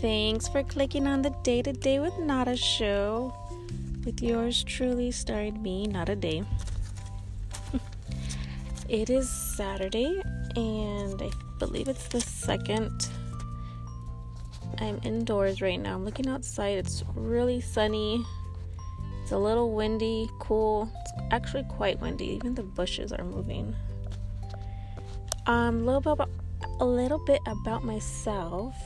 Thanks for clicking on the Day to Day with Nada show with yours truly, starring me, Nada Day. it is Saturday, and I believe it's the second. I'm indoors right now. I'm looking outside. It's really sunny. It's a little windy, cool. It's actually quite windy. Even the bushes are moving. Um, a little bit about, a little bit about myself.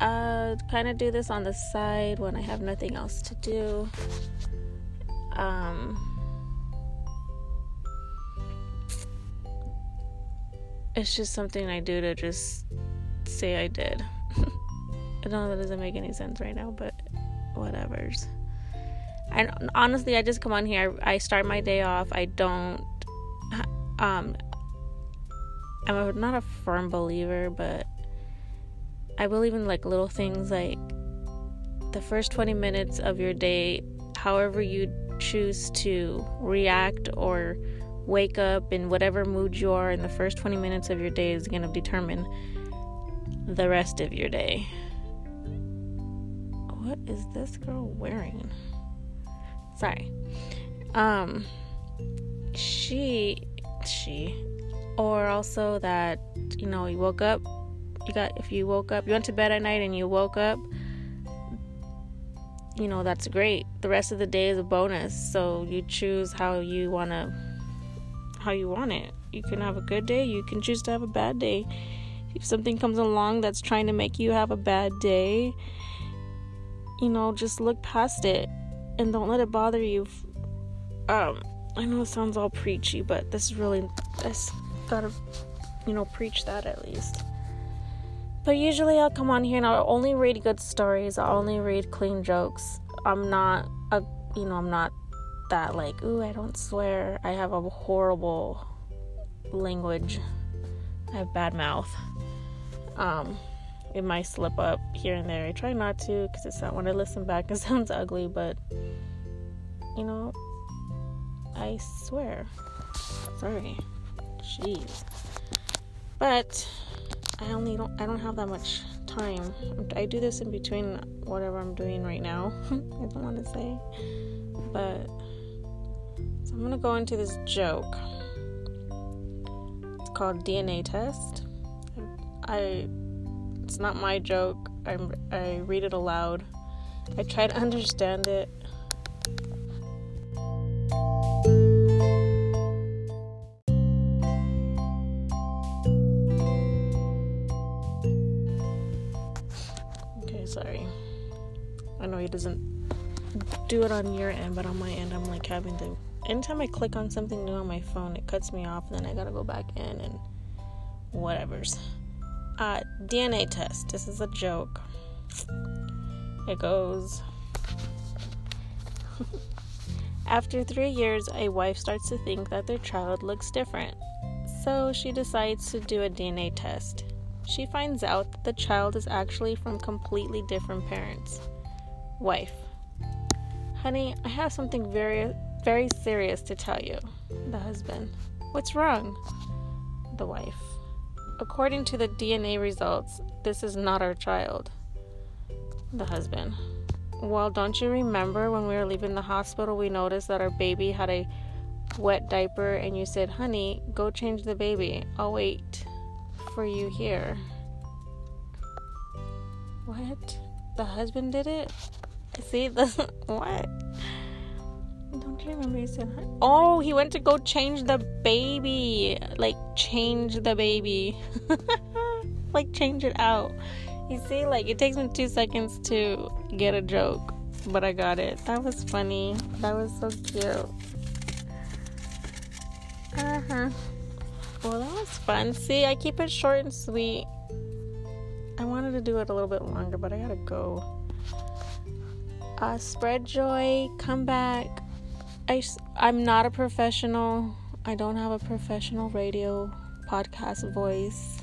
I kind of do this on the side when I have nothing else to do. Um, it's just something I do to just say I did. I don't know that doesn't make any sense right now, but whatever's. I honestly, I just come on here. I start my day off. I don't. Um, I'm not a firm believer, but I believe in like little things like the first 20 minutes of your day, however you choose to react or wake up in whatever mood you are in the first 20 minutes of your day is going to determine the rest of your day. What is this girl wearing? Sorry. Um she she or also that you know you woke up you got if you woke up you went to bed at night and you woke up you know that's great. The rest of the day is a bonus. So you choose how you want to how you want it. You can have a good day. You can choose to have a bad day. If something comes along that's trying to make you have a bad day you know just look past it and don't let it bother you. Um i know it sounds all preachy but this is really this gotta you know preach that at least but usually I'll come on here and I'll only read good stories. I'll only read clean jokes. I'm not a you know, I'm not that like, ooh, I don't swear. I have a horrible language. I have bad mouth. Um it might slip up here and there. I try not to because it's not when I listen back it sounds ugly, but you know, I swear. Sorry. Jeez. But I only don't I don't have that much time. I do this in between whatever I'm doing right now. I don't want to say, but so I'm gonna go into this joke. It's called DNA test. I it's not my joke. I I read it aloud. I try to understand it. I know doesn't do it on your end, but on my end, I'm like having to. Anytime I click on something new on my phone, it cuts me off, and then I gotta go back in and whatever's. Uh, DNA test. This is a joke. It goes. After three years, a wife starts to think that their child looks different. So she decides to do a DNA test she finds out that the child is actually from completely different parents. Wife. Honey, I have something very, very serious to tell you. The husband. What's wrong? The wife. According to the DNA results, this is not our child. The husband. Well, don't you remember when we were leaving the hospital, we noticed that our baby had a wet diaper, and you said, Honey, go change the baby. I'll wait for you here. What? The husband did it? See, the what? Don't you remember he said? that. Oh, he went to go change the baby. Like change the baby. like change it out. You see, like it takes me two seconds to get a joke, but I got it. That was funny. That was so cute. Uh huh. Well, that was fun. See, I keep it short and sweet. I wanted to do it a little bit longer, but I gotta go. Uh, spread joy, come back. I, I'm not a professional. I don't have a professional radio podcast voice.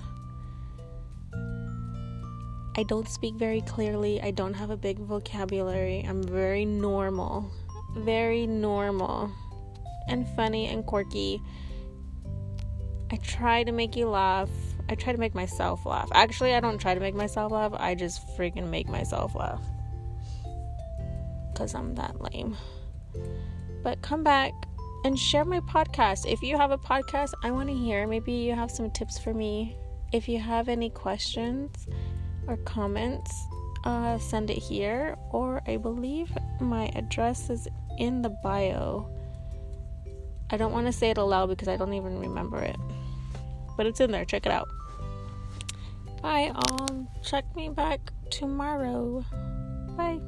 I don't speak very clearly. I don't have a big vocabulary. I'm very normal. Very normal. And funny and quirky. I try to make you laugh I try to make myself laugh. Actually, I don't try to make myself laugh. I just freaking make myself laugh. Cuz I'm that lame. But come back and share my podcast. If you have a podcast, I want to hear. Maybe you have some tips for me. If you have any questions or comments, uh, send it here. Or I believe my address is in the bio. I don't want to say it aloud because I don't even remember it. But it's in there. Check it out. Bye. Um, check me back tomorrow. Bye.